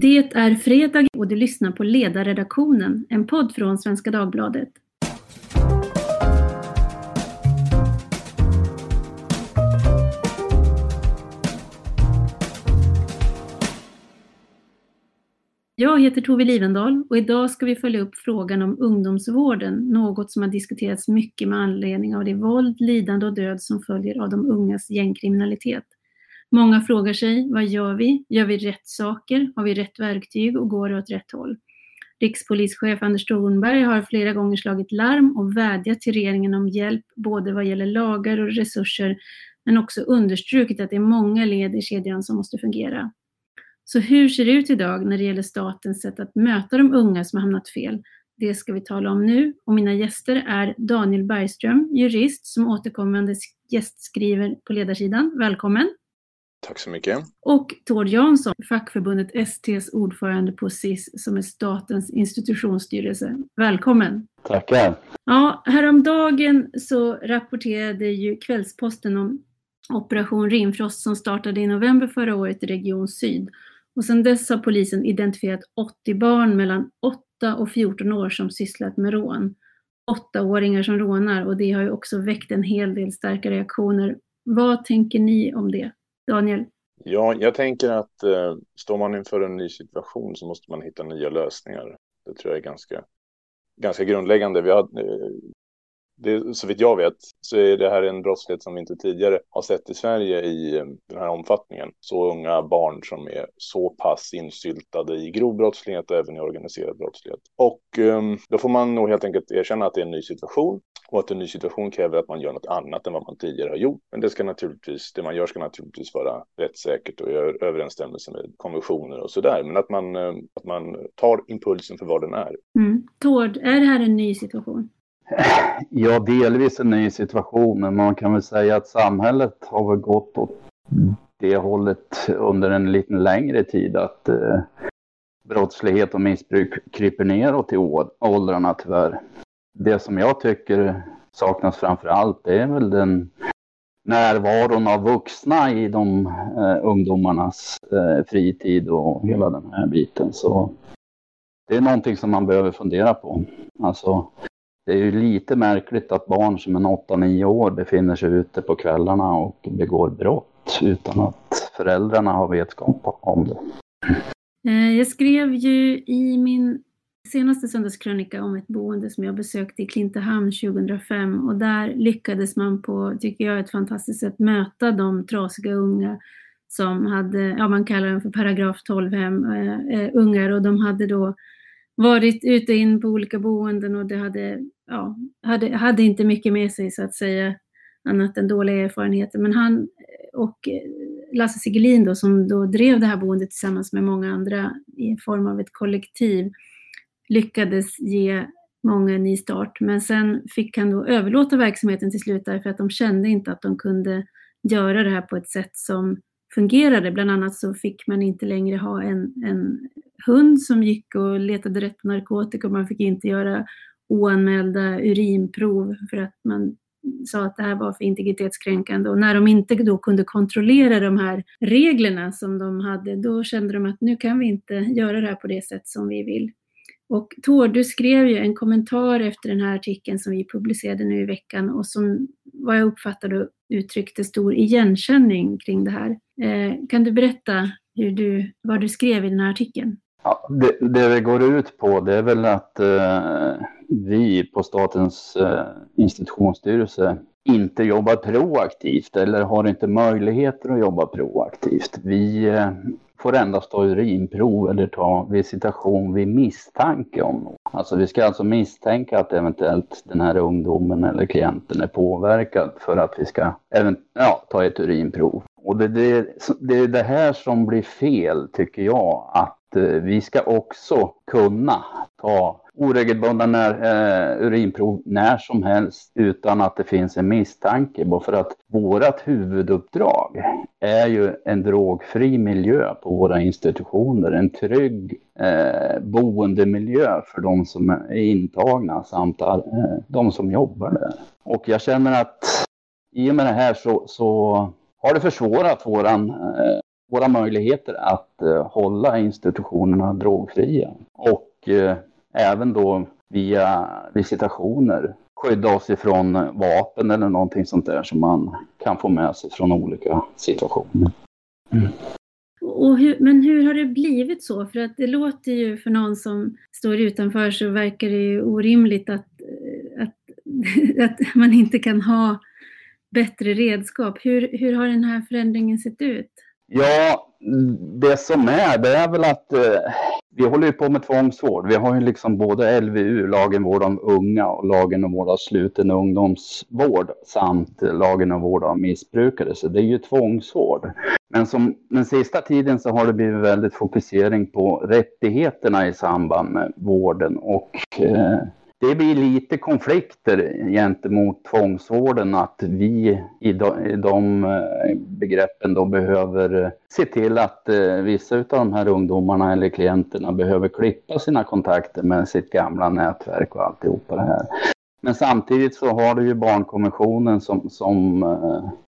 Det är fredag och du lyssnar på Ledarredaktionen, en podd från Svenska Dagbladet. Jag heter Tove Livendal och idag ska vi följa upp frågan om ungdomsvården, något som har diskuterats mycket med anledning av det våld, lidande och död som följer av de ungas gängkriminalitet. Många frågar sig, vad gör vi? Gör vi rätt saker? Har vi rätt verktyg och går det åt rätt håll? Rikspolischef Anders Thornberg har flera gånger slagit larm och vädjat till regeringen om hjälp, både vad gäller lagar och resurser, men också understrukit att det är många led i kedjan som måste fungera. Så hur ser det ut idag när det gäller statens sätt att möta de unga som har hamnat fel? Det ska vi tala om nu och mina gäster är Daniel Bergström, jurist som återkommande gästskriver på ledarsidan. Välkommen! Tack så mycket. Och Tord Jansson, fackförbundet STs ordförande på SIS som är statens institutionsstyrelse. Välkommen! Tackar! Ja, häromdagen så rapporterade ju Kvällsposten om Operation Rimfrost som startade i november förra året i Region Syd. Och sedan dess har polisen identifierat 80 barn mellan 8 och 14 år som sysslat med rån. Åttaåringar som rånar och det har ju också väckt en hel del starka reaktioner. Vad tänker ni om det? Daniel? Ja, jag tänker att eh, står man inför en ny situation så måste man hitta nya lösningar. Det tror jag är ganska, ganska grundläggande. Vi har, eh, det, så vitt jag vet så är det här en brottslighet som vi inte tidigare har sett i Sverige i eh, den här omfattningen. Så unga barn som är så pass insyltade i grov brottslighet och även i organiserad brottslighet. Och um, då får man nog helt enkelt erkänna att det är en ny situation och att en ny situation kräver att man gör något annat än vad man tidigare har gjort. Men det ska naturligtvis, det man gör ska naturligtvis vara rättssäkert och i överensstämmelse med konventioner och så där. Men att man, eh, att man tar impulsen för vad den är. Mm. Tord, är det här en ny situation? Ja, delvis en ny situation, men man kan väl säga att samhället har väl gått åt det hållet under en lite längre tid att eh, brottslighet och missbruk kryper neråt i åldrarna tyvärr. Det som jag tycker saknas framför allt det är väl den närvaron av vuxna i de eh, ungdomarnas eh, fritid och hela den här biten. Så det är någonting som man behöver fundera på. Alltså, det är ju lite märkligt att barn som är 8-9 år befinner sig ute på kvällarna och begår brott utan att föräldrarna har vetskap om det. Eh, jag skrev ju i min senaste söndagskrönika om ett boende som jag besökte i Klintehamn 2005 och där lyckades man på, tycker jag, ett fantastiskt sätt möta de trasiga unga som hade, ja man kallar dem för paragraf 12-hem, eh, eh, ungar och de hade då varit ute in på olika boenden och det hade, ja, hade, hade inte mycket med sig så att säga, annat än dåliga erfarenheter. Men han och eh, Lasse Sigelin då, som då drev det här boendet tillsammans med många andra i form av ett kollektiv, lyckades ge många en ny start. Men sen fick han då överlåta verksamheten till slut därför att de kände inte att de kunde göra det här på ett sätt som fungerade. Bland annat så fick man inte längre ha en, en hund som gick och letade rätt på narkotika och man fick inte göra oanmälda urinprov för att man sa att det här var för integritetskränkande och när de inte då kunde kontrollera de här reglerna som de hade, då kände de att nu kan vi inte göra det här på det sätt som vi vill. Och Tord, du skrev ju en kommentar efter den här artikeln som vi publicerade nu i veckan och som vad jag uppfattade uttryckte stor igenkänning kring det här. Eh, kan du berätta hur du, vad du skrev i den här artikeln? Ja, det, det vi går ut på det är väl att eh, vi på Statens eh, institutionsstyrelse inte jobbar proaktivt eller har inte möjligheter att jobba proaktivt. Vi eh, får endast ta urinprov eller ta visitation vid misstanke om något. Alltså vi ska alltså misstänka att eventuellt den här ungdomen eller klienten är påverkad för att vi ska ja, ta ett urinprov. Och det, det, det är det här som blir fel tycker jag, att eh, vi ska också kunna ta oregelbundna när, eh, urinprov när som helst utan att det finns en misstanke. Bara för att vårt huvuduppdrag är ju en drogfri miljö på våra institutioner. En trygg eh, boendemiljö för de som är intagna samt eh, de som jobbar där. Och jag känner att i och med det här så, så har det försvårat våran eh, våra möjligheter att eh, hålla institutionerna drogfria och eh, även då via visitationer skydda oss ifrån vapen eller någonting sånt där som man kan få med sig från olika situationer. Mm. Och hur, men hur har det blivit så? För att det låter ju för någon som står utanför så verkar det ju orimligt att, att, att man inte kan ha bättre redskap. Hur, hur har den här förändringen sett ut? Ja, det som är, det är väl att eh, vi håller ju på med tvångsvård. Vi har ju liksom både LVU, lagen vård om unga och lagen om vård av sluten ungdomsvård samt lagen om vård av missbrukare. Så det är ju tvångsvård. Men som den sista tiden så har det blivit väldigt fokusering på rättigheterna i samband med vården och eh, det blir lite konflikter gentemot tvångsvården att vi i de, i de eh, begreppen då behöver eh, se till att eh, vissa av de här ungdomarna eller klienterna behöver klippa sina kontakter med sitt gamla nätverk och alltihopa det här. Men samtidigt så har du ju barnkonventionen som, som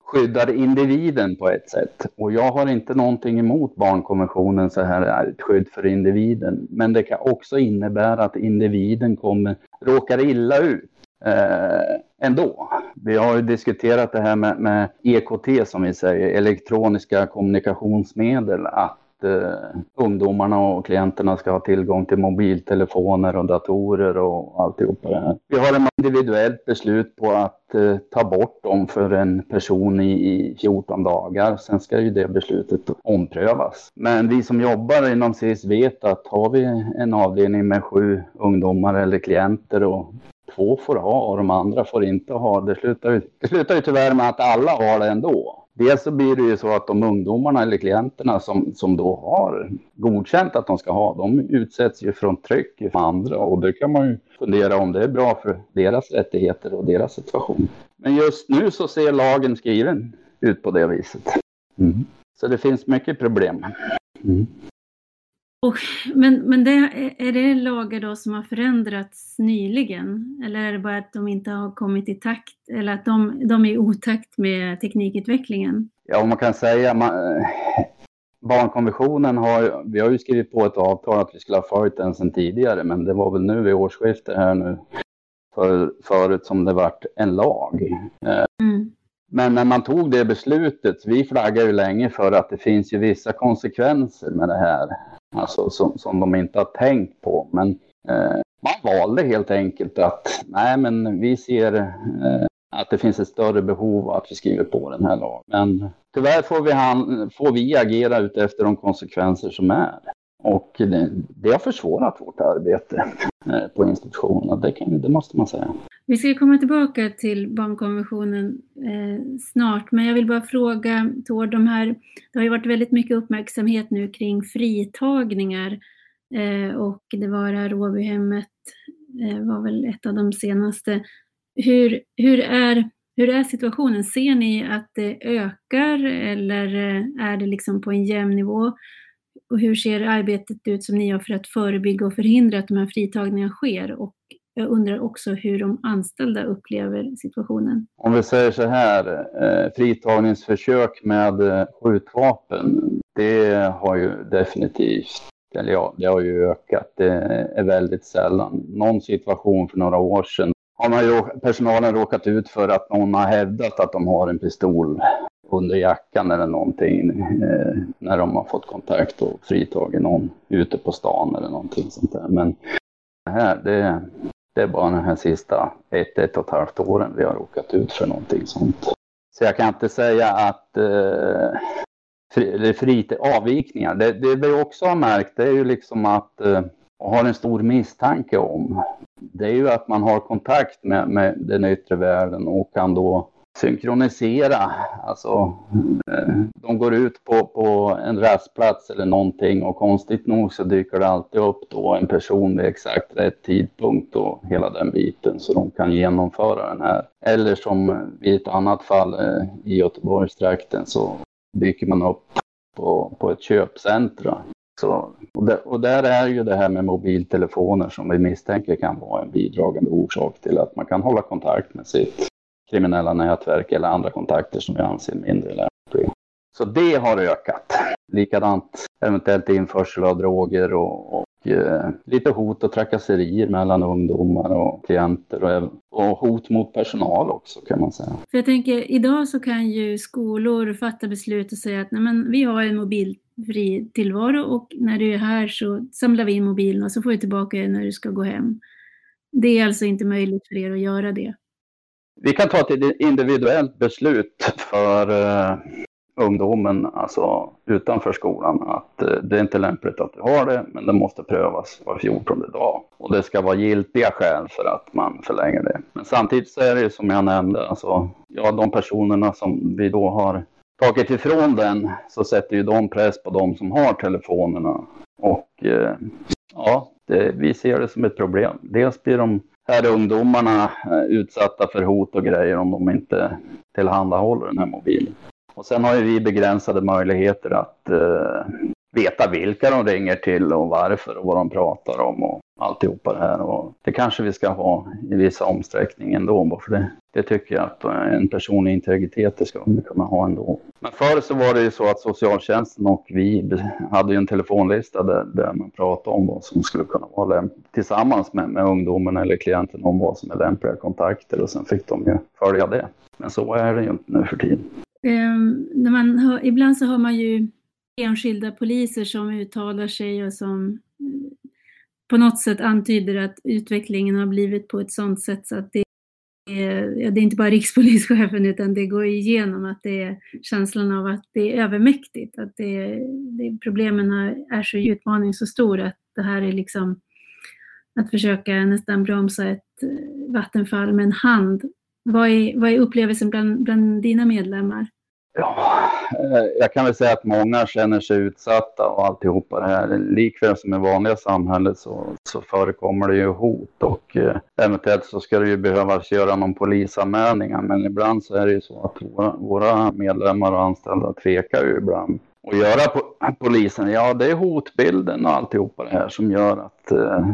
skyddar individen på ett sätt. Och jag har inte någonting emot barnkonventionen så här är ett skydd för individen. Men det kan också innebära att individen kommer råkar illa ut eh, ändå. Vi har ju diskuterat det här med, med EKT som vi säger, elektroniska kommunikationsmedel, att eh, ungdomarna och klienterna ska ha tillgång till mobiltelefoner och datorer och alltihopa det här. Vi har ett individuellt beslut på att eh, ta bort dem för en person i, i 14 dagar. Sen ska ju det beslutet omprövas. Men vi som jobbar inom SIS vet att har vi en avdelning med sju ungdomar eller klienter och två får ha och de andra får inte ha. Det slutar ju, det slutar ju tyvärr med att alla har det ändå. Dels så blir det ju så att de ungdomarna eller klienterna som, som då har godkänt att de ska ha, de utsätts ju från tryck från andra och då kan man ju fundera om det är bra för deras rättigheter och deras situation. Men just nu så ser lagen skriven ut på det viset. Mm. Så det finns mycket problem. Mm. Och, men men det, är det lagar då som har förändrats nyligen? Eller är det bara att de inte har kommit i takt eller att de, de är i otakt med teknikutvecklingen? Ja, man kan säga man, barnkonventionen har, vi har ju skrivit på ett avtal att vi skulle ha följt den sedan tidigare, men det var väl nu vid årsskiftet här nu för, förut som det vart en lag. Mm. Men när man tog det beslutet, vi flaggar ju länge för att det finns ju vissa konsekvenser med det här. Alltså som, som de inte har tänkt på. Men eh, man valde helt enkelt att nej men vi ser eh, att det finns ett större behov att vi skriver på den här lagen. Men tyvärr får vi, han, får vi agera utefter de konsekvenser som är. Och det, det har försvårat vårt arbete eh, på institutionerna, det, kan, det måste man säga. Vi ska komma tillbaka till barnkonventionen eh, snart, men jag vill bara fråga Tord, de här, det har ju varit väldigt mycket uppmärksamhet nu kring fritagningar eh, och det var det här Råbyhemmet eh, var väl ett av de senaste. Hur, hur, är, hur är situationen? Ser ni att det ökar eller eh, är det liksom på en jämn nivå? Och hur ser arbetet ut som ni gör för att förebygga och förhindra att de här fritagningarna sker? Och jag undrar också hur de anställda upplever situationen. Om vi säger så här, eh, fritagningsförsök med eh, skjutvapen, det har ju definitivt, eller ja, det har ju ökat. Det är väldigt sällan. Någon situation för några år sedan har man ju, personalen råkat ut för att någon har hävdat att de har en pistol under jackan eller någonting eh, när de har fått kontakt och fritagit någon ute på stan eller någonting sånt där. Men det här, det, det är bara de här sista ett, ett och ett halvt åren vi har råkat ut för någonting sånt. Så jag kan inte säga att eh, fri, fri, avvikningar, det, det vi också har märkt det är ju liksom att eh, och har en stor misstanke om, det är ju att man har kontakt med, med den yttre världen och kan då synkronisera. Alltså, eh, de går ut på, på en rastplats eller någonting och konstigt nog så dyker det alltid upp då en person vid exakt rätt tidpunkt och hela den biten så de kan genomföra den här. Eller som i ett annat fall eh, i Göteborgstrakten så dyker man upp på, på ett köpcentra. Så, och, där, och där är ju det här med mobiltelefoner som vi misstänker kan vara en bidragande orsak till att man kan hålla kontakt med sitt kriminella nätverk eller andra kontakter som jag anser mindre lämpliga. Så det har ökat. likadant eventuellt införsel av droger och, och eh, lite hot och trakasserier mellan ungdomar och klienter och, och hot mot personal också kan man säga. För jag tänker, idag så kan ju skolor fatta beslut och säga att nej, men vi har en mobilfri tillvaro och när du är här så samlar vi in mobilen och så får du tillbaka den när du ska gå hem. Det är alltså inte möjligt för er att göra det. Vi kan ta ett individuellt beslut för uh, ungdomen alltså, utanför skolan att uh, det är inte lämpligt att du har det, men det måste prövas var 14 dag. Och det ska vara giltiga skäl för att man förlänger det. Men samtidigt så är det ju som jag nämnde, alltså, ja, de personerna som vi då har tagit ifrån den så sätter ju de press på de som har telefonerna. Och uh, ja, det, vi ser det som ett problem. Dels blir de här ungdomarna eh, utsatta för hot och grejer om de inte tillhandahåller den här mobilen. Och sen har ju vi begränsade möjligheter att eh, veta vilka de ringer till och varför och vad de pratar om och alltihopa det här. Och det kanske vi ska ha i vissa omsträckning ändå, för det, det tycker jag att eh, en personlig integritet det ska vi kunna ha ändå. Men förr så var det ju så att socialtjänsten och vi hade ju en telefonlista där, där man pratade om vad som skulle kunna vara lämpligt tillsammans med, med ungdomen eller klienten om vad som är lämpliga kontakter och sen fick de ju följa det. Men så är det ju inte nu för tiden. Um, när man hör, ibland så har man ju enskilda poliser som uttalar sig och som eh, på något sätt antyder att utvecklingen har blivit på ett sådant sätt så att det är, ja, det är inte bara rikspolischefen utan det går igenom att det är känslan av att det är övermäktigt, att det, det, problemen är så utmaning så stor att det här är liksom att försöka nästan bromsa ett eh, vattenfall med en hand. Vad är, vad är upplevelsen bland, bland dina medlemmar? Ja, eh, jag kan väl säga att många känner sig utsatta och alltihopa det här. Likväl som i vanliga samhället så, så förekommer det ju hot och eh, eventuellt så ska det ju behövas göra någon polisanmälning. Men ibland så är det ju så att våra, våra medlemmar och anställda tvekar ju ibland att göra po polisen. Ja, det är hotbilden och alltihopa det här som gör att eh,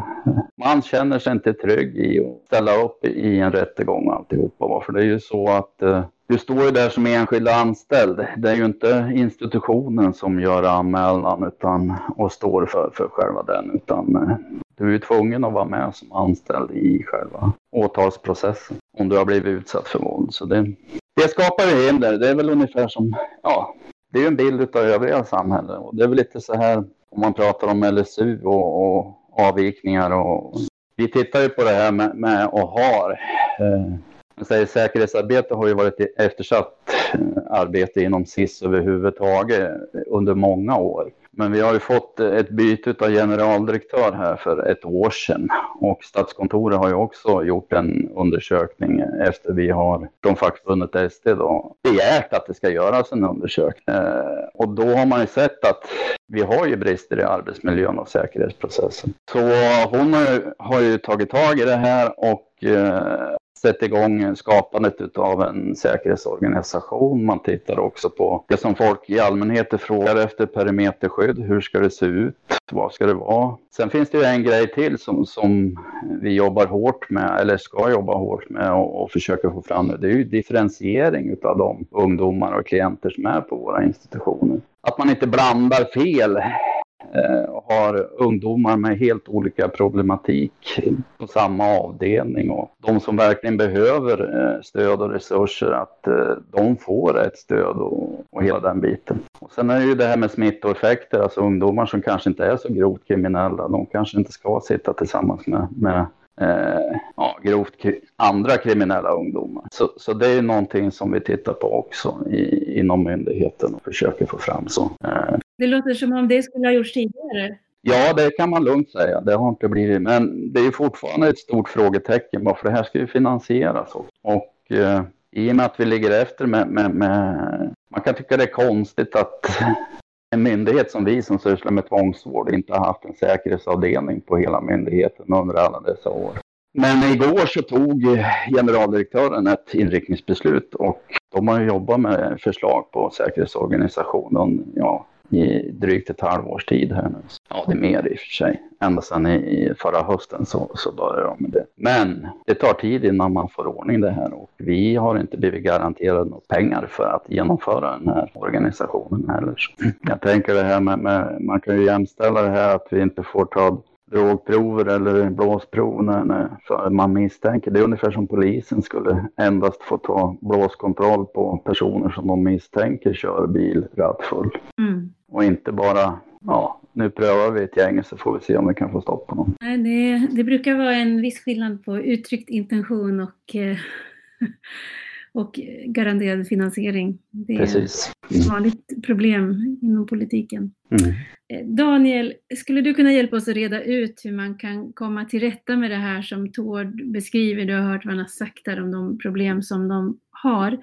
man känner sig inte trygg i att ställa upp i en rättegång och alltihopa. För det är ju så att eh, du står ju där som enskild anställd. Det är ju inte institutionen som gör anmälan utan, och står för, för själva den, utan eh, du är ju tvungen att vara med som anställd i själva åtalsprocessen om du har blivit utsatt för våld. Så det, det skapar ju hinder. Det är väl ungefär som, ja, det är ju en bild av övriga samhällen och det är väl lite så här om man pratar om LSU och, och avvikningar och vi tittar ju på det här med, med och har eh, säger, säkerhetsarbete har ju varit eftersatt eh, arbete inom SIS överhuvudtaget eh, under många år. Men vi har ju fått eh, ett byte av generaldirektör här för ett år sedan och Statskontoret har ju också gjort en undersökning efter vi har från fackförbundet SD då begärt att det ska göras en undersökning. Och då har man ju sett att vi har ju brister i arbetsmiljön och säkerhetsprocessen. Så hon har ju, har ju tagit tag i det här och sätta igång skapandet av en säkerhetsorganisation. Man tittar också på det som folk i allmänhet frågar efter, perimeterskydd. Hur ska det se ut? Vad ska det vara? Sen finns det ju en grej till som, som vi jobbar hårt med, eller ska jobba hårt med och, och försöka få fram det. Det är ju differentiering av de ungdomar och klienter som är på våra institutioner. Att man inte blandar fel Eh, och har ungdomar med helt olika problematik på samma avdelning och de som verkligen behöver eh, stöd och resurser att eh, de får ett stöd och, och hela den biten. Och sen är det ju det här med smittoeffekter, alltså ungdomar som kanske inte är så grovt kriminella, de kanske inte ska sitta tillsammans med, med eh, ja, grovt andra kriminella ungdomar. Så, så det är någonting som vi tittar på också i, inom myndigheten och försöker få fram. Så, eh. Det låter som om det skulle ha gjorts tidigare. Ja, det kan man lugnt säga. Det har inte blivit, men det är fortfarande ett stort frågetecken varför det här ska ju finansieras. också. och eh, i och med att vi ligger efter med, med, med, man kan tycka det är konstigt att en myndighet som vi som sysslar med tvångsvård inte har haft en säkerhetsavdelning på hela myndigheten under alla dessa år. Men igår så tog generaldirektören ett inriktningsbeslut och de har jobbat med förslag på säkerhetsorganisationen ja, i drygt ett halvårs tid här nu. Ja, det är mer i och för sig. Ända sedan i förra hösten så, så började de med det. Men det tar tid innan man får ordning det här och vi har inte blivit garanterade några pengar för att genomföra den här organisationen heller. Jag tänker det här med, med man kan ju jämställa det här att vi inte får ta drogprover eller blåsprov när, när man misstänker. Det är ungefär som polisen skulle endast få ta blåskontroll på personer som de misstänker kör bil rattfull. Mm. Och inte bara, ja, nu prövar vi ett gäng så får vi se om vi kan få stopp på någon. Nej, det, det brukar vara en viss skillnad på uttryckt intention och eh, och garanterad finansiering. Det är Precis. ett vanligt problem inom politiken. Mm. Eh, Daniel, skulle du kunna hjälpa oss att reda ut hur man kan komma till rätta med det här som Tord beskriver? Du har hört vad han har sagt där om de problem som de har.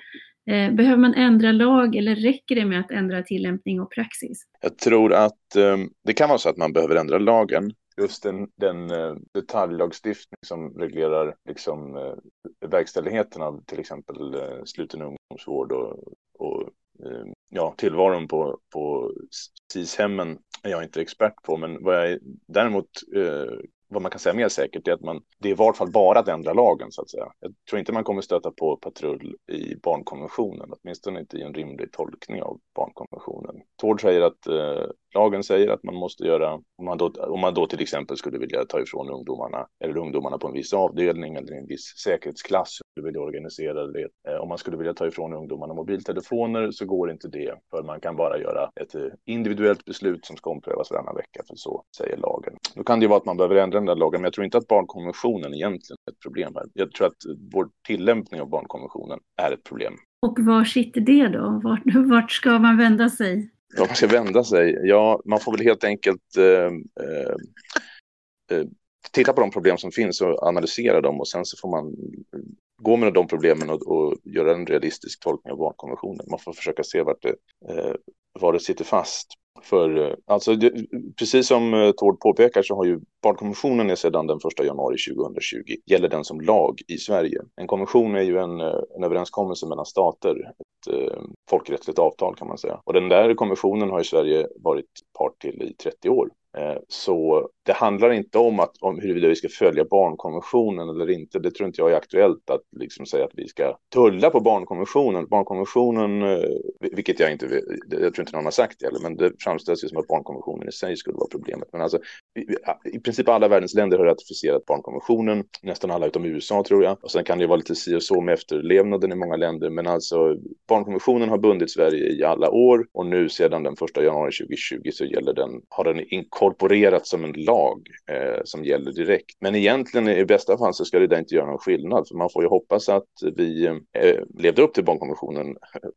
Eh, behöver man ändra lag eller räcker det med att ändra tillämpning och praxis? Jag tror att eh, det kan vara så att man behöver ändra lagen just den, den eh, detaljlagstiftning som reglerar liksom, eh, verkställigheten av till exempel eh, sluten ungdomsvård och, och eh, ja, tillvaron på, på SIS-hemmen är jag inte expert på, men vad jag däremot eh, vad man kan säga mer säkert är att man, det är i vart fall bara att ändra lagen så att säga. Jag tror inte man kommer stöta på patrull i barnkonventionen, åtminstone inte i en rimlig tolkning av barnkonventionen. Tord säger att eh, lagen säger att man måste göra, om man, då, om man då till exempel skulle vilja ta ifrån ungdomarna eller ungdomarna på en viss avdelning eller en viss säkerhetsklass, skulle vilja organisera det. Eh, om man skulle vilja ta ifrån ungdomarna mobiltelefoner så går inte det, för man kan bara göra ett eh, individuellt beslut som ska omprövas varannan vecka, för så säger lagen. Då kan det ju vara att man behöver ändra den där lagen, men jag tror inte att barnkonventionen egentligen är ett problem här. Jag tror att vår tillämpning av barnkonventionen är ett problem. Och var sitter det då? Vart, vart ska man vända sig? Vart man ska vända sig? Ja, man får väl helt enkelt eh, eh, eh, titta på de problem som finns och analysera dem och sen så får man gå med de problemen och, och göra en realistisk tolkning av barnkonventionen. Man får försöka se vart det, eh, var det sitter fast. För, eh, alltså, det, precis som eh, Tord påpekar så har ju barnkonventionen är sedan den 1 januari 2020 gäller den som lag i Sverige. En konvention är ju en, eh, en överenskommelse mellan stater, ett eh, folkrättsligt avtal kan man säga. Och den där konventionen har ju Sverige varit part till i 30 år. Eh, så det handlar inte om, att, om huruvida vi ska följa barnkonventionen eller inte. Det tror inte jag är aktuellt att liksom säga att vi ska tulla på barnkonventionen. Barnkonventionen, eh, vilket jag inte vet, jag tror inte någon har sagt det heller, men det framställs ju som att barnkonventionen i sig skulle vara problemet. Men alltså, i, princip alla världens länder har ratificerat barnkonventionen, nästan alla utom USA tror jag. Och sen kan det vara lite si och så med efterlevnaden i många länder, men alltså barnkonventionen har bundit Sverige i alla år och nu sedan den 1 januari 2020 så gäller den, har den inkorporerat som en lag eh, som gäller direkt. Men egentligen i bästa fall så ska det där inte göra någon skillnad, för man får ju hoppas att vi eh, levde upp till barnkonventionen eh,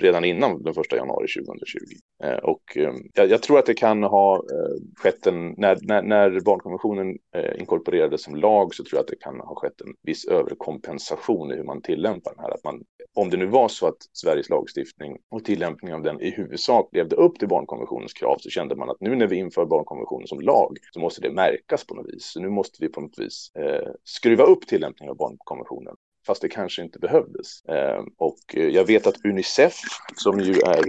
redan innan den 1 januari 2020. Eh, och eh, jag, jag, tror att det kan ha eh, skett en, när, när, när barnkonventionen eh, inkorporerades som lag så tror jag att det kan ha skett en viss överkompensation i hur man tillämpar den här. Att man, om det nu var så att Sveriges lagstiftning och tillämpning av den i huvudsak levde upp till barnkonventionens krav så kände man att nu när vi inför barnkonventionen som lag så måste det märkas på något vis. Så nu måste vi på något vis eh, skruva upp tillämpningen av barnkonventionen fast det kanske inte behövdes. Eh, och eh, jag vet att Unicef, som ju är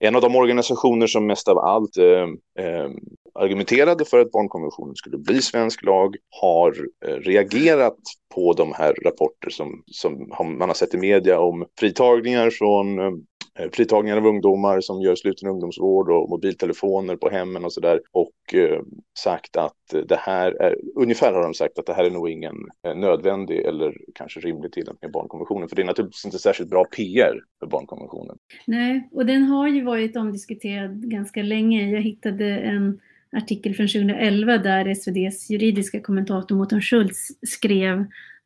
en av de organisationer som mest av allt eh, eh, argumenterade för att barnkonventionen skulle bli svensk lag har eh, reagerat på de här rapporter som, som man har sett i media om fritagningar från eh, eh, fritagningar av ungdomar som gör sluten ungdomsvård och mobiltelefoner på hemmen och sådär och eh, sagt att det här är, ungefär har de sagt att det här är nog ingen eh, nödvändig eller kanske rimlig tillämpning av barnkonventionen för det är naturligtvis inte särskilt bra PR för barnkonventionen. Nej, och den har ju varit omdiskuterad ganska länge. Jag hittade en artikel från 2011 där SVDs juridiska kommentator Mårten Schultz skrev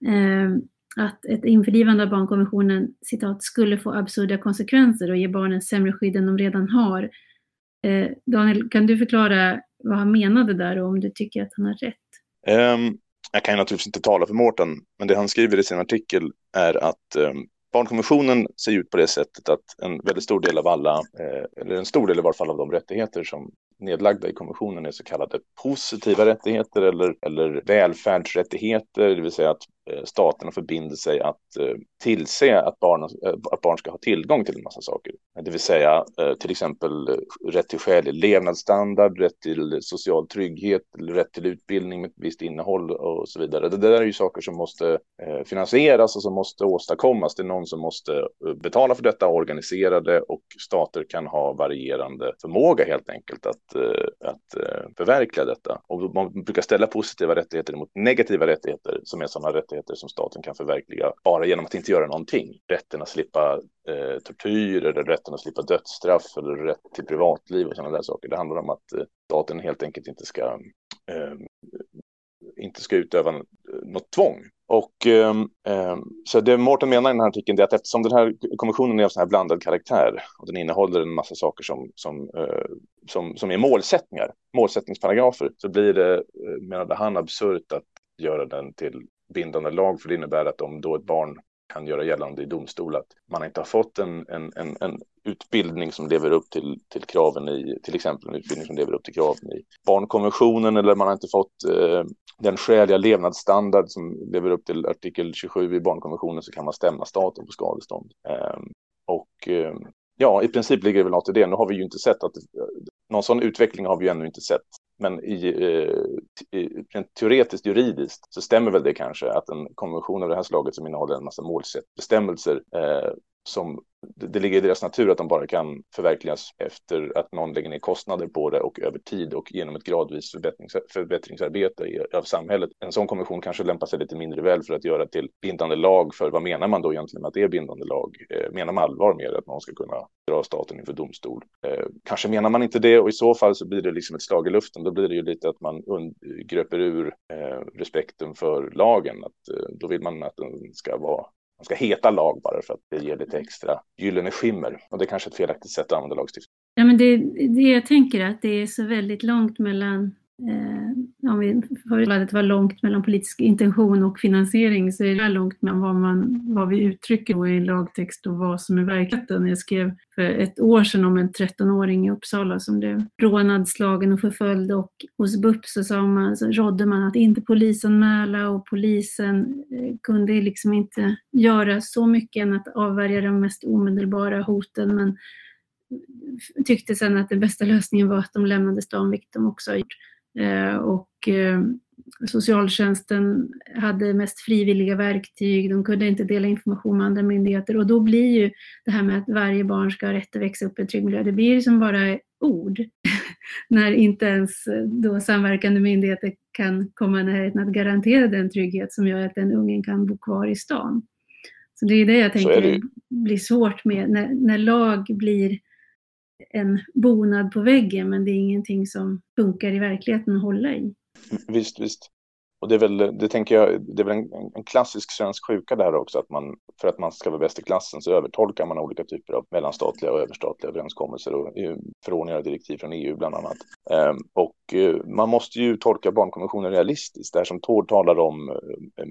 eh, att ett införlivande av barnkonventionen citat, skulle få absurda konsekvenser och ge barnen sämre skydd än de redan har. Eh, Daniel, kan du förklara vad han menade där och om du tycker att han har rätt? Um, jag kan naturligtvis inte tala för Mårten, men det han skriver i sin artikel är att um, barnkonventionen ser ut på det sättet att en väldigt stor del av alla, eh, eller en stor del i varje fall av de rättigheter som nedlagda i konventionen är så kallade positiva rättigheter eller, eller välfärdsrättigheter, det vill säga att eh, staterna förbinder sig att eh, tillse att barn, eh, att barn ska ha tillgång till en massa saker. Det vill säga till exempel rätt till skälig levnadsstandard, rätt till social trygghet, rätt till utbildning med ett visst innehåll och så vidare. Det där är ju saker som måste finansieras och som måste åstadkommas. Det är någon som måste betala för detta, organisera det och stater kan ha varierande förmåga helt enkelt att, att eh, eh, förverkliga detta. Och man brukar ställa positiva rättigheter mot negativa rättigheter som är sådana rättigheter som staten kan förverkliga bara genom att inte göra någonting. Rätten att slippa eh, tortyr eller rätten att slippa dödsstraff eller rätt till privatliv och sådana där saker. Det handlar om att eh, staten helt enkelt inte ska eh, inte ska utöva något tvång. Och eh, så det Mårten menar i den här artikeln är att eftersom den här kommissionen är av sån här blandad karaktär och den innehåller en massa saker som, som, eh, som, som är målsättningar, målsättningsparagrafer, så blir det, eh, menade han, absurt att göra den till bindande lag, för det innebär att om då ett barn kan göra gällande i domstol att man inte har fått en, en, en, en utbildning som lever upp till, till kraven i, till exempel en utbildning som lever upp till kraven i barnkonventionen eller man har inte fått eh, den skäliga levnadsstandard som lever upp till artikel 27 i barnkonventionen så kan man stämma staten på skadestånd. Eh, och eh, ja, i princip ligger det väl något i det. Nu har vi ju inte sett att någon sån utveckling har vi ju ännu inte sett. Men i, eh, i, rent teoretiskt juridiskt så stämmer väl det kanske att en konvention av det här slaget som innehåller en massa målsättbestämmelser eh, som det, ligger i deras natur att de bara kan förverkligas efter att någon lägger ner kostnader på det och över tid och genom ett gradvis förbättrings, förbättringsarbete i, av samhället. En sån kommission kanske lämpar sig lite mindre väl för att göra till bindande lag för vad menar man då egentligen med att det är bindande lag? Eh, menar man allvar med att någon ska kunna dra staten inför domstol? Eh, kanske menar man inte det och i så fall så blir det liksom ett slag i luften. Då blir det ju lite att man gröper ur eh, respekten för lagen. Att, eh, då vill man att den ska vara de ska heta lag bara för att det ger lite extra gyllene skimmer. Och det är kanske ett felaktigt sätt att använda lagstiftning. Ja, men det, det jag tänker är att det är så väldigt långt mellan Eh, om vi förut att det var långt mellan politisk intention och finansiering så är det långt mellan vad, man, vad vi uttrycker i lagtext och vad som är verkligheten. Jag skrev för ett år sedan om en 13-åring i Uppsala som blev rånad, slagen och förföljd och hos BUP så, sa man, så rådde man att inte polisanmäla och polisen eh, kunde liksom inte göra så mycket än att avvärja de mest omedelbara hoten men tyckte sen att den bästa lösningen var att de lämnade stan, vilket de också har gjort. Eh, och eh, socialtjänsten hade mest frivilliga verktyg, de kunde inte dela information med andra myndigheter och då blir ju det här med att varje barn ska ha rätt att växa upp i en trygg miljö, det blir som bara ord. När inte ens då samverkande myndigheter kan komma i närheten att garantera den trygghet som gör att den ungen kan bo kvar i stan. Så det är det jag tänker blir svårt med när, när lag blir en bonad på väggen men det är ingenting som funkar i verkligheten att hålla i. Visst, visst. Och det är väl, det tänker jag, det är väl en, en klassisk svensk sjuka där också, att man för att man ska vara bäst i klassen så övertolkar man olika typer av mellanstatliga och överstatliga överenskommelser och eh, förordningar och direktiv från EU bland annat. Ehm, och eh, man måste ju tolka barnkonventionen realistiskt. Det här som Tord talar om eh,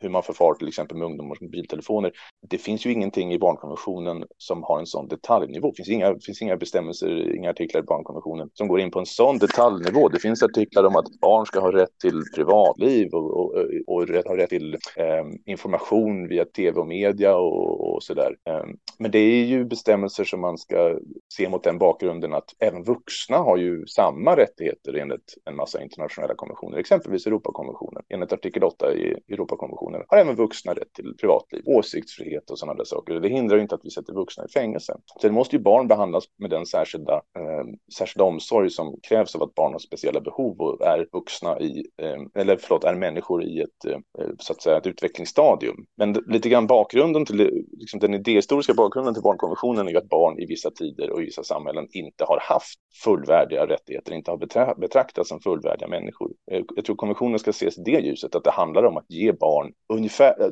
hur man förfar till exempel med ungdomars mobiltelefoner. Det finns ju ingenting i barnkonventionen som har en sån detaljnivå. Det finns inga, finns inga bestämmelser, inga artiklar i barnkonventionen som går in på en sån detaljnivå. Det finns artiklar om att barn ska ha rätt till privatliv och, och, och rätt, ha rätt till eh, information via tv och media och, och sådär. Eh, men det är ju bestämmelser som man ska se mot den bakgrunden att även vuxna har ju samma rättigheter enligt en massa internationella konventioner, exempelvis Europakonventionen. Enligt artikel 8 i Europakonventionen konventionen har även vuxna rätt till privatliv, åsiktsfrihet och sådana där saker. Det hindrar inte att vi sätter vuxna i fängelse. Sen måste ju barn behandlas med den särskilda, eh, särskilda omsorg som krävs av att barn har speciella behov och är vuxna i, eh, eller förlåt, är människor i ett, eh, så att säga, ett utvecklingsstadium. Men lite grann bakgrunden till, liksom den idéhistoriska bakgrunden till barnkonventionen är ju att barn i vissa tider och i vissa samhällen inte har haft fullvärdiga rättigheter, inte har betraktats som fullvärdiga människor. Eh, jag tror konventionen ska ses i det ljuset, att det handlar om att ge barn ungefär eh,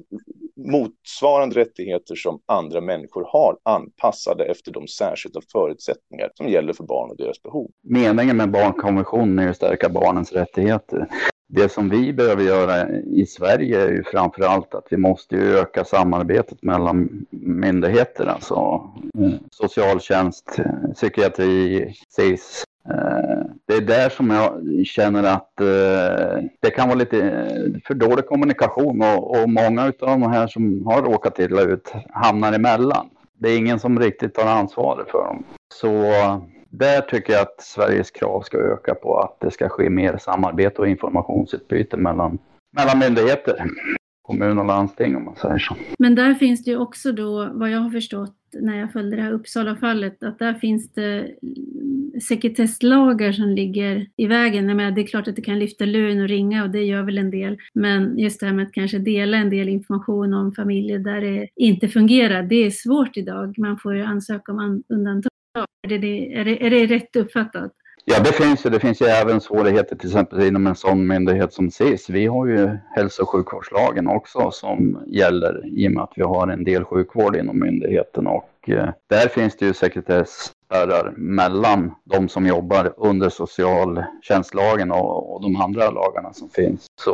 motsvarande rättigheter som andra människor har anpassade efter de särskilda förutsättningar som gäller för barn och deras behov. Meningen med barnkonventionen är att stärka barnens rättigheter. Det som vi behöver göra i Sverige är ju framför allt att vi måste öka samarbetet mellan myndigheter, alltså mm, socialtjänst, psykiatri, SIS, Eh, det är där som jag känner att eh, det kan vara lite eh, för dålig kommunikation och, många av de här som har råkat illa ut hamnar emellan. Det är ingen som riktigt tar ansvaret för dem. Så där tycker jag att Sveriges krav ska öka på att det ska ske mer samarbete och informationsutbyte mellan, mellan myndigheter kommun och landsting om man säger så. Men där finns det ju också då, vad jag har förstått när jag följde det här Uppsala-fallet, att där finns det mm, sekretesslagar som ligger i vägen. Jag menar, det är klart att det kan lyfta luren och ringa och det gör väl en del. Men just det här med att kanske dela en del information om familjer där det inte fungerar, det är svårt idag. Man får ju ansöka om undantag. Är det, är det, är det rätt uppfattat? Ja, det finns ju. Det finns ju även svårigheter till exempel inom en sån myndighet som SIS. Vi har ju hälso och sjukvårdslagen också som gäller i och med att vi har en del sjukvård inom myndigheten och eh, där finns det ju sekretessspärrar mellan de som jobbar under socialtjänstlagen och, och de andra lagarna som finns. Så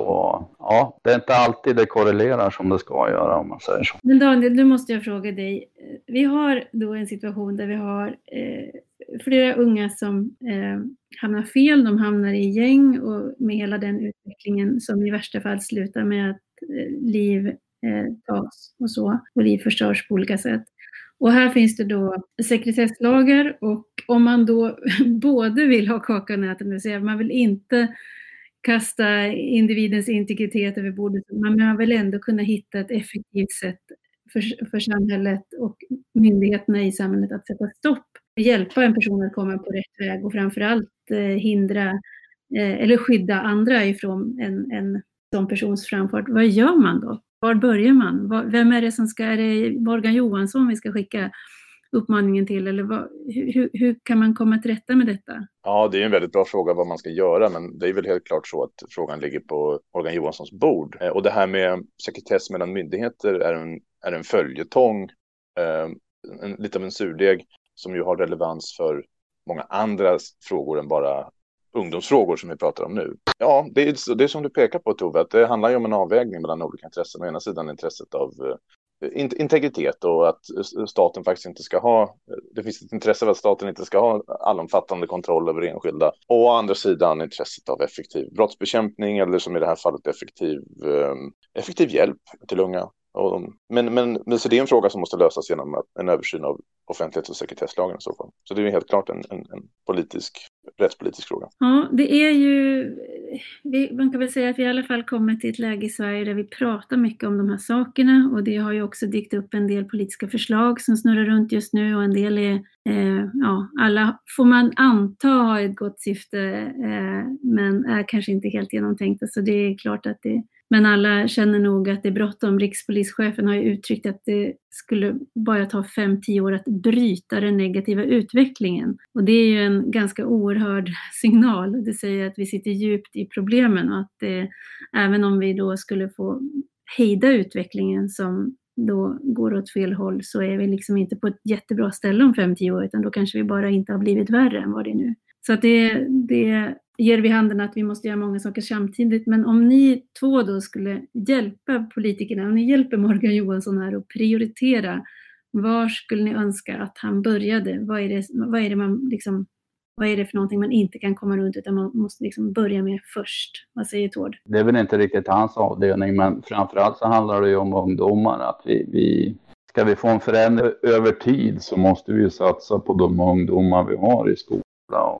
ja, det är inte alltid det korrelerar som det ska göra om man säger så. Men Daniel, nu måste jag fråga dig. Vi har då en situation där vi har eh, flera unga som eh, hamnar fel. De hamnar i gäng och med hela den utvecklingen som i värsta fall slutar med att eh, liv eh, tas och så och liv förstörs på olika sätt. Och här finns det då sekretesslagar och om man då både vill ha kakan och äta, det vill säga man vill inte kasta individens integritet över bordet, men man vill ändå kunna hitta ett effektivt sätt för, för samhället och myndigheterna i samhället att sätta stopp hjälpa en person att komma på rätt väg och framförallt eh, hindra eh, eller skydda andra ifrån en, en sån persons framfart. Vad gör man då? Var börjar man? Vem är det som ska, är det Morgan Johansson vi ska skicka uppmaningen till eller vad, hur, hur, kan man komma till rätta med detta? Ja, det är en väldigt bra fråga vad man ska göra, men det är väl helt klart så att frågan ligger på Morgan Johanssons bord. Eh, och det här med sekretess mellan myndigheter är en, är en följetong, eh, en, lite av en surdeg som ju har relevans för många andra frågor än bara ungdomsfrågor som vi pratar om nu. Ja, det är, det är som du pekar på Tove, att det handlar ju om en avvägning mellan olika intressen. Å ena sidan intresset av eh, in integritet och att staten faktiskt inte ska ha, det finns ett intresse av att staten inte ska ha allomfattande kontroll över enskilda. Och å andra sidan intresset av effektiv brottsbekämpning eller som i det här fallet effektiv, eh, effektiv hjälp till unga men, men, men så det är en fråga som måste lösas genom en översyn av offentlighets och sekretesslagen i så fall. Så det är helt klart en, en, en politisk, rättspolitisk fråga. Ja, det är ju, vi, man kan väl säga att vi i alla fall kommit till ett läge i Sverige där vi pratar mycket om de här sakerna och det har ju också dykt upp en del politiska förslag som snurrar runt just nu och en del är, eh, ja, alla får man anta har ett gott syfte eh, men är kanske inte helt genomtänkta så det är klart att det men alla känner nog att det är bråttom. Rikspolischefen har ju uttryckt att det skulle bara ta 5-10 år att bryta den negativa utvecklingen. Och det är ju en ganska oerhörd signal. Det säger att vi sitter djupt i problemen och att det, även om vi då skulle få hejda utvecklingen som då går åt fel håll så är vi liksom inte på ett jättebra ställe om 5-10 år utan då kanske vi bara inte har blivit värre än vad det är nu. Så att det, det ger vid handen att vi måste göra många saker samtidigt. Men om ni två då skulle hjälpa politikerna, om ni hjälper Morgan Johansson här att prioritera, var skulle ni önska att han började? Vad är det, vad är det, man liksom, vad är det för någonting man inte kan komma runt utan man måste liksom börja med först? Vad säger Tord? Det är väl inte riktigt hans avdelning, men framförallt så handlar det ju om ungdomar. Att vi, vi, ska vi få en förändring över tid så måste vi ju satsa på de ungdomar vi har i skolan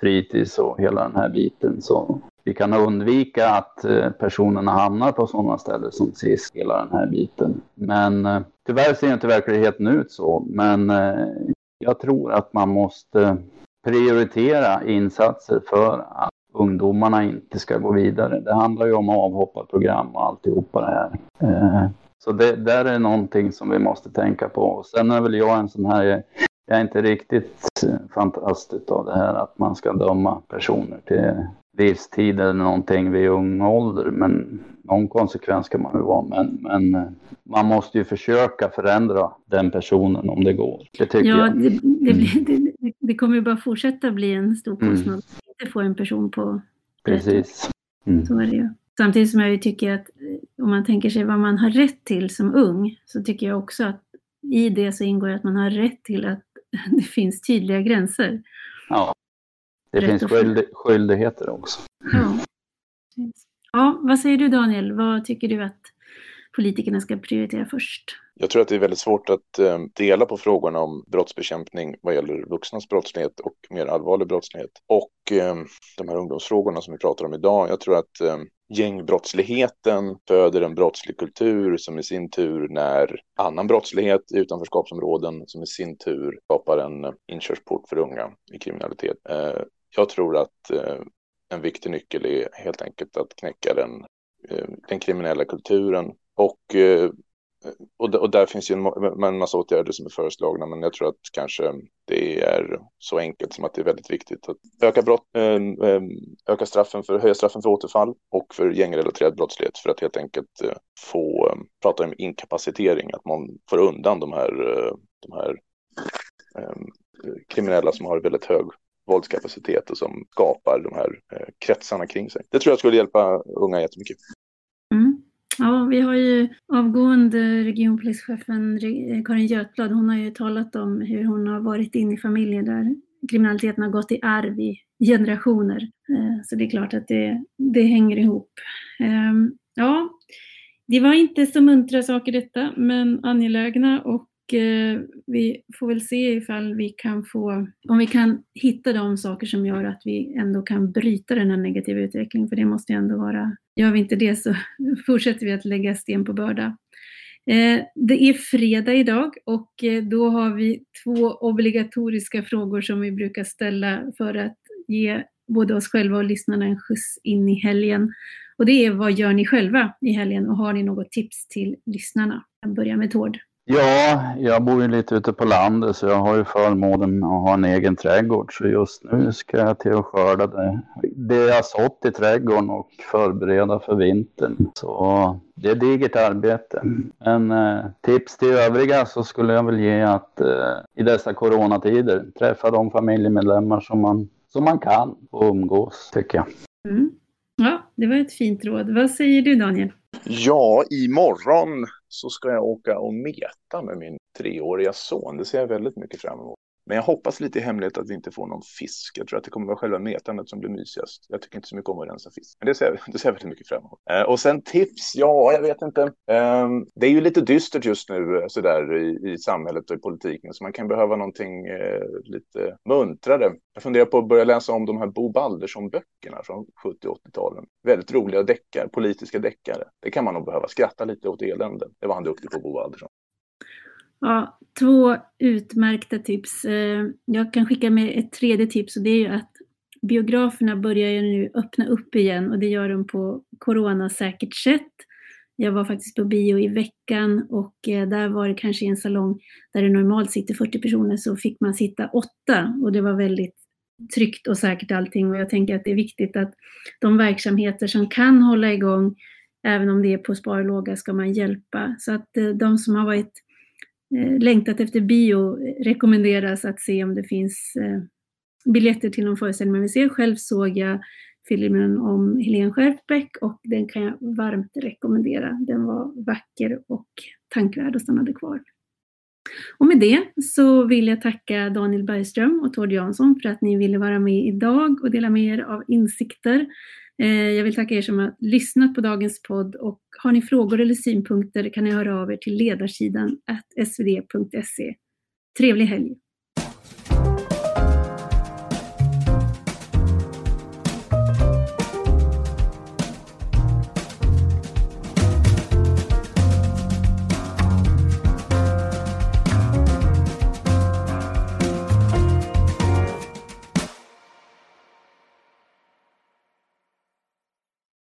fritids och hela den här biten. Så vi kan undvika att eh, personerna hamnar på sådana ställen som SIS, hela den här biten. Men eh, tyvärr ser inte verkligheten ut så. Men eh, jag tror att man måste prioritera insatser för att ungdomarna inte ska gå vidare. Det handlar ju om avhopparprogram och alltihopa det här. Så det där är någonting som vi måste tänka på. Sen är väl jag en sån här jag är inte riktigt fantastisk av det här att man ska döma personer till livstid eller någonting vid ung ålder. Men någon konsekvens ska man ju vara. Men, men eh, man måste ju försöka förändra den personen om det går. Det tycker ja, jag. Det, det, det, det, kommer ju bara fortsätta bli en stor mm. kostnad mm. inte få en person på Precis. Mm. Så är det ju. Samtidigt som jag ju tycker att eh, om man tänker sig vad man har rätt till som ung så tycker jag också att i det så ingår att man har rätt till att det finns tydliga gränser. Ja. det finns skyld, skyldigheter också. Ja. ja, vad säger du Daniel? Vad tycker du att politikerna ska prioritera först? Jag tror att det är väldigt svårt att eh, dela på frågorna om brottsbekämpning vad gäller vuxnas brottslighet och mer allvarlig brottslighet och eh, de här ungdomsfrågorna som vi pratar om idag. Jag tror att eh, gängbrottsligheten föder en brottslig kultur som i sin tur när annan brottslighet i utanförskapsområden som i sin tur skapar en eh, inkörsport för unga i kriminalitet. Eh, jag tror att eh, en viktig nyckel är helt enkelt att knäcka den, den kriminella kulturen och och, och där finns ju en, en massa åtgärder som är föreslagna, men jag tror att kanske det är så enkelt som att det är väldigt viktigt att öka, brott, ehm, ehm, öka straffen för, höja straffen för återfall och för gängrelaterad brottslighet för att helt enkelt eh, få prata om inkapacitering, att man får undan de här, eh, de här ehm, kriminella som har väldigt hög våldskapacitet och som skapar de här eh, kretsarna kring sig. Det tror jag skulle hjälpa unga jättemycket. Vi har ju avgående regionpolischefen eh, Karin Götblad. Hon har ju talat om hur hon har varit inne i familjer där kriminaliteten har gått i arv i generationer. Eh, så det är klart att det, det hänger ihop. Ehm, ja, det var inte så muntra saker detta, men angelägna och Eh, vi får väl se ifall vi kan få, om vi kan hitta de saker som gör att vi ändå kan bryta den här negativa utvecklingen, för det måste ju ändå vara, gör vi inte det så fortsätter vi att lägga sten på börda. Eh, det är fredag idag och eh, då har vi två obligatoriska frågor som vi brukar ställa för att ge både oss själva och lyssnarna en skjuts in i helgen. Och det är vad gör ni själva i helgen och har ni något tips till lyssnarna? Jag börjar med Tord. Ja, jag bor ju lite ute på landet så jag har ju förmånen att ha en egen trädgård. Så just nu ska jag till och skörda det, det jag sått i trädgården och förbereda för vintern. Så det är digert arbete. Men eh, tips till övriga så skulle jag väl ge att eh, i dessa coronatider träffa de familjemedlemmar som man, som man kan och umgås, tycker jag. Mm. Ja, det var ett fint råd. Vad säger du Daniel? Ja, imorgon så ska jag åka och meta med min treåriga son. Det ser jag väldigt mycket fram emot. Men jag hoppas lite i hemlighet att vi inte får någon fisk. Jag tror att det kommer vara själva metandet som blir mysigast. Jag tycker inte så mycket om att rensa fisk. Men det ser, jag, det ser jag väldigt mycket fram emot. Eh, och sen tips, ja, jag vet inte. Eh, det är ju lite dystert just nu eh, sådär i, i samhället och i politiken. Så man kan behöva någonting eh, lite muntrare. Jag funderar på att börja läsa om de här Bo Baldersson-böckerna från 70 80-talen. Väldigt roliga deckare, politiska deckare. Det kan man nog behöva skratta lite åt elände. Det var han duktig på, Bo Baldersson. Ja, två utmärkta tips. Eh, jag kan skicka med ett tredje tips och det är ju att biograferna börjar ju nu öppna upp igen och det gör de på coronasäkert sätt. Jag var faktiskt på bio i veckan och eh, där var det kanske en salong där det normalt sitter 40 personer så fick man sitta åtta och det var väldigt tryggt och säkert allting och jag tänker att det är viktigt att de verksamheter som kan hålla igång även om det är på sparlåga ska man hjälpa. Så att eh, de som har varit Eh, längtat efter bio rekommenderas att se om det finns eh, biljetter till någon föreställning man vill se. Själv såg jag filmen om Helene Skärfbäck och den kan jag varmt rekommendera. Den var vacker och tankvärd och stannade kvar. Och med det så vill jag tacka Daniel Bergström och Tord Jansson för att ni ville vara med idag och dela med er av insikter. Eh, jag vill tacka er som har lyssnat på dagens podd och har ni frågor eller synpunkter kan ni höra av er till ledarsidan svd.se. Trevlig helg!